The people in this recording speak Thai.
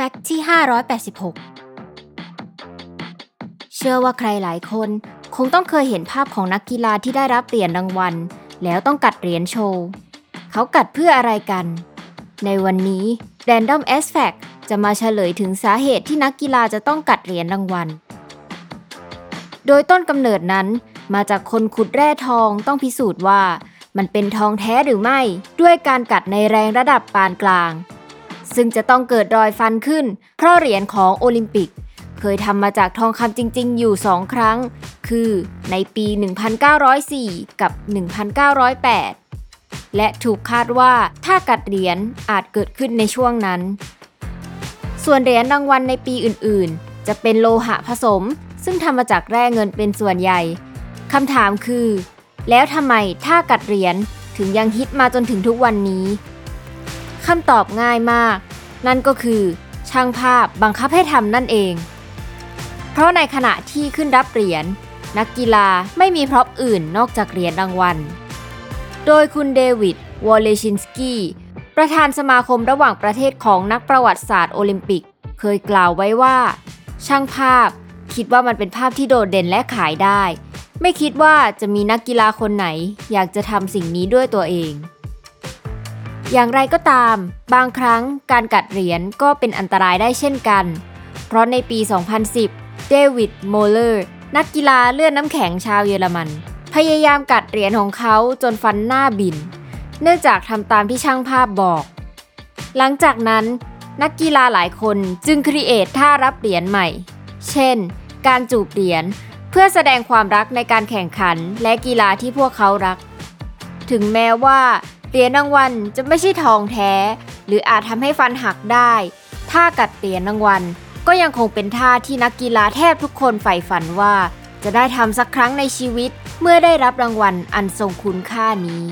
แฟกต์ที่ 586 เชื่อว่าใครหลายคน คงต้องเคยเห็นภาพของนักกีฬาที่ได้รับเหรียญรางวัล แล้วต้องกัดเหรียญโชว์ เขากัดเพื่ออะไรกัน ในวันนี้ Random s Fact จะมาเฉลยถึงสาเหตุที่นักกีฬาจะต้องกัดเหรียญรางวัล โดยต้นกำเนิดนั้น มาจากคนขุดแร่ทองต้องพิสูจน์ว่า มันเป็นทองแท้หรือไม่ ด้วยการกัดในแรงระดับปานกลาง ซึ่งจะต้องเกิดรอยฟันขึ้น เพราะเหรียญของโอลิมปิก เคยทำมาจากทองคำจริง ๆ อยู่ 2 ครั้ง คือในปี 1904 กับ 1908 และถูกคาดว่าถ้ากัดเหรียญอาจเกิดขึ้นในช่วงนั้น ส่วนเหรียญรางวัลในปีอื่น ๆ จะเป็นโลหะผสม ซึ่งทำมาจากแร่เงินเป็นส่วนใหญ่คำถามคือ แล้วทำไมท่ากัดเหรียญถึงยังฮิตมาจนถึงทุกวันนี้ คำตอบง่ายมาก นั่นก็คือช่างภาพบังคับให้ทำนั่นเอง เพราะในขณะที่ขึ้นรับเหรียญนักกีฬาไม่มี prop อื่นนอกจากเหรียญรางวัล โดยคุณเดวิด วอลเลชินสกี้ประธานสมาคมระหว่างประเทศของนักประวัติศาสตร์โอลิมปิก เคยกล่าวไว้ว่า ช่างภาพคิดว่ามันเป็นภาพที่โดดเด่นและขายได้ ไม่คิดว่าจะมีนักกีฬาคนไหน อยากจะทำสิ่งนี้ด้วยตัวเอง อย่างไรก็ตาม บางครั้งการกัดเหรียญก็เป็นอันตรายได้เช่นกัน เพราะในปี 2010 เดวิด โมเลอร์ นักกีฬาเลื่อนน้ำแข็งชาวเยอรมัน พยายามกัดเหรียญของเขาจนฟันหน้าบิน เนื่องจากทำตามที่ช่างภาพบอก หลังจากนั้น นักกีฬาหลายคนจึงครีเอทท่ารับเหรียญใหม่ เช่น การจูบเหรียญเพื่อแสดงความรักในการแข่งขันและกีฬาที่พวกเขารัก ถึงแม้ว่า เหรียญรางวัลจะไม่ใช่ทองแท้ หรืออาจทำให้ฟันหักได้ ท่ากัดเหรียญรางวัลก็ยังคงเป็นท่าที่นักกีฬาแทบทุกคนใฝ่ฝันว่า จะได้ทำสักครั้งในชีวิตเมื่อได้รับรางวัลอันทรงคุณค่านี้